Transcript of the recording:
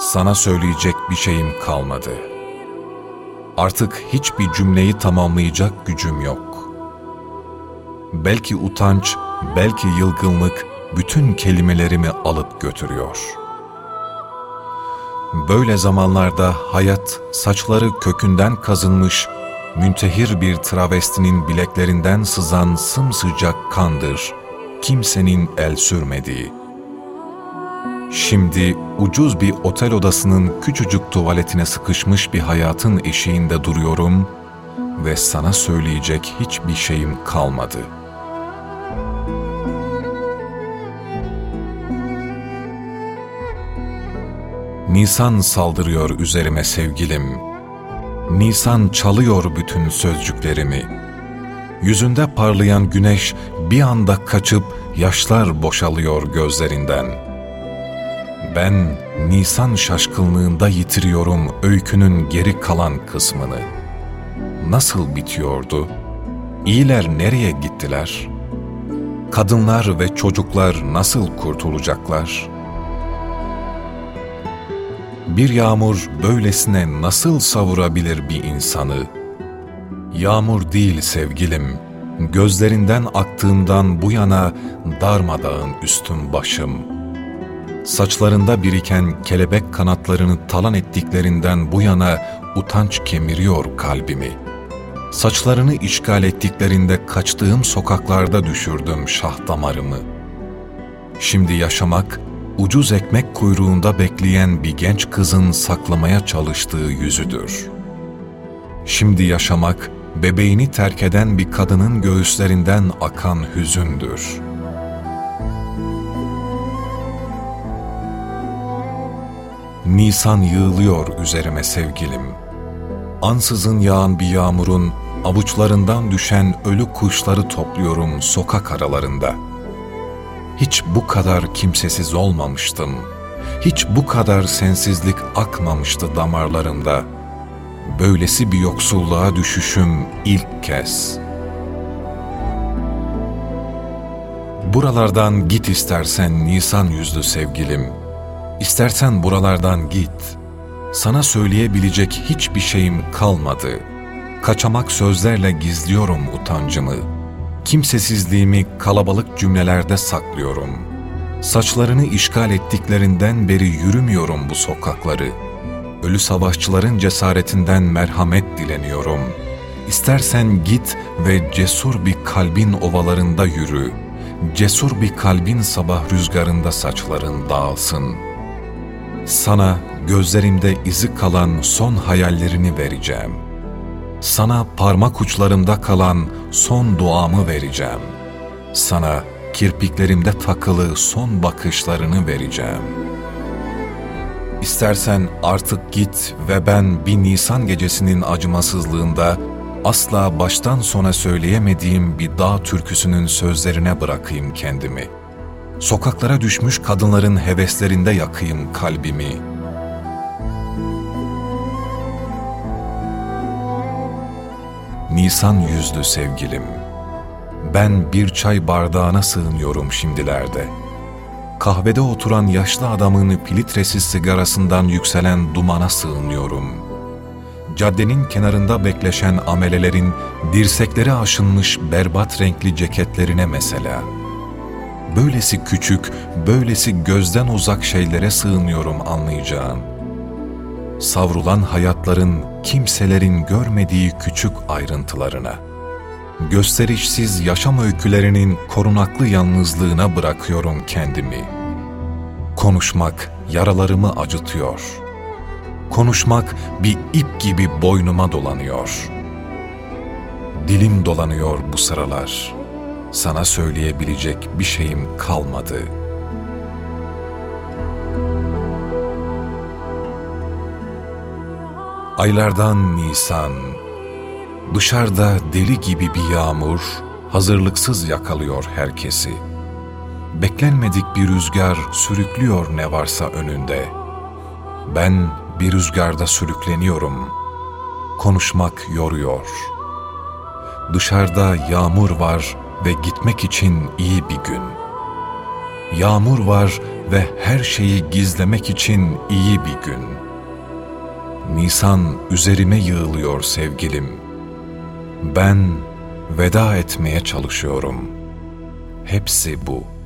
sana söyleyecek bir şeyim kalmadı. Artık hiçbir cümleyi tamamlayacak gücüm yok. Belki utanç, belki yılgınlık bütün kelimelerimi alıp götürüyor. Böyle zamanlarda hayat saçları kökünden kazınmış, müntehir bir travestinin bileklerinden sızan sımsıcak kandır, kimsenin el sürmediği. Şimdi ucuz bir otel odasının küçücük tuvaletine sıkışmış bir hayatın eşiğinde duruyorum ve sana söyleyecek hiçbir şeyim kalmadı.'' Nisan saldırıyor üzerime sevgilim. Nisan çalıyor bütün sözcüklerimi. Yüzünde parlayan güneş bir anda kaçıp yaşlar boşalıyor gözlerinden. Ben Nisan şaşkınlığında yitiriyorum öykünün geri kalan kısmını. Nasıl bitiyordu? İyiler nereye gittiler? Kadınlar ve çocuklar nasıl kurtulacaklar?'' Bir yağmur böylesine nasıl savurabilir bir insanı? Yağmur değil sevgilim, gözlerinden aktığından bu yana darmadağın üstüm başım. Saçlarında biriken kelebek kanatlarını talan ettiklerinden bu yana utanç kemiriyor kalbimi. Saçlarını işgal ettiklerinde kaçtığım sokaklarda düşürdüm şah damarımı. Şimdi yaşamak, ucuz ekmek kuyruğunda bekleyen bir genç kızın saklamaya çalıştığı yüzüdür. Şimdi yaşamak, bebeğini terk eden bir kadının göğüslerinden akan hüzündür. Nisan yığılıyor üzerime sevgilim. Ansızın yağan bir yağmurun avuçlarından düşen ölü kuşları topluyorum sokak aralarında.'' Hiç bu kadar kimsesiz olmamıştım. Hiç bu kadar sensizlik akmamıştı damarlarımda. Böylesi bir yoksulluğa düşüşüm ilk kez. Buralardan git istersen Nisan yüzlü sevgilim. İstersen buralardan git. Sana söyleyebilecek hiçbir şeyim kalmadı. Kaçamak sözlerle gizliyorum utancımı.'' Kimsesizliğimi kalabalık cümlelerde saklıyorum. Saçlarını işgal ettiklerinden beri yürümüyorum bu sokakları. Ölü savaşçıların cesaretinden merhamet dileniyorum. İstersen git ve cesur bir kalbin ovalarında yürü. Cesur bir kalbin sabah rüzgarında saçların dağılsın. Sana gözlerimde izi kalan son hayallerini vereceğim.'' Sana parmak uçlarımda kalan son duamı vereceğim. Sana kirpiklerimde takılı son bakışlarını vereceğim. İstersen artık git ve ben bir Nisan gecesinin acımasızlığında asla baştan sona söyleyemediğim bir dağ türküsünün sözlerine bırakayım kendimi. Sokaklara düşmüş kadınların heveslerinde yakayım kalbimi.'' Nisan yüzlü sevgilim, ben bir çay bardağına sığınıyorum şimdilerde. Kahvede oturan yaşlı adamın filtresiz sigarasından yükselen dumana sığınıyorum. Caddenin kenarında bekleşen amelelerin dirsekleri aşınmış berbat renkli ceketlerine mesela. Böylesi küçük, böylesi gözden uzak şeylere sığınıyorum anlayacağın.'' savrulan hayatların kimselerin görmediği küçük ayrıntılarına, gösterişsiz yaşam öykülerinin korunaklı yalnızlığına bırakıyorum kendimi. Konuşmak yaralarımı acıtıyor. Konuşmak bir ip gibi boynuma dolanıyor. Dilim dolanıyor bu sıralar. Sana söyleyebilecek bir şeyim kalmadı.'' Aylardan Nisan, dışarıda deli gibi bir yağmur hazırlıksız yakalıyor herkesi. Beklenmedik bir rüzgar sürüklüyor ne varsa önünde. Ben bir rüzgarda sürükleniyorum. Konuşmak yoruyor. Dışarıda yağmur var ve gitmek için iyi bir gün. Yağmur var ve her şeyi gizlemek için iyi bir gün. Nisan üzerime yığılıyor sevgilim. Ben veda etmeye çalışıyorum. Hepsi bu.''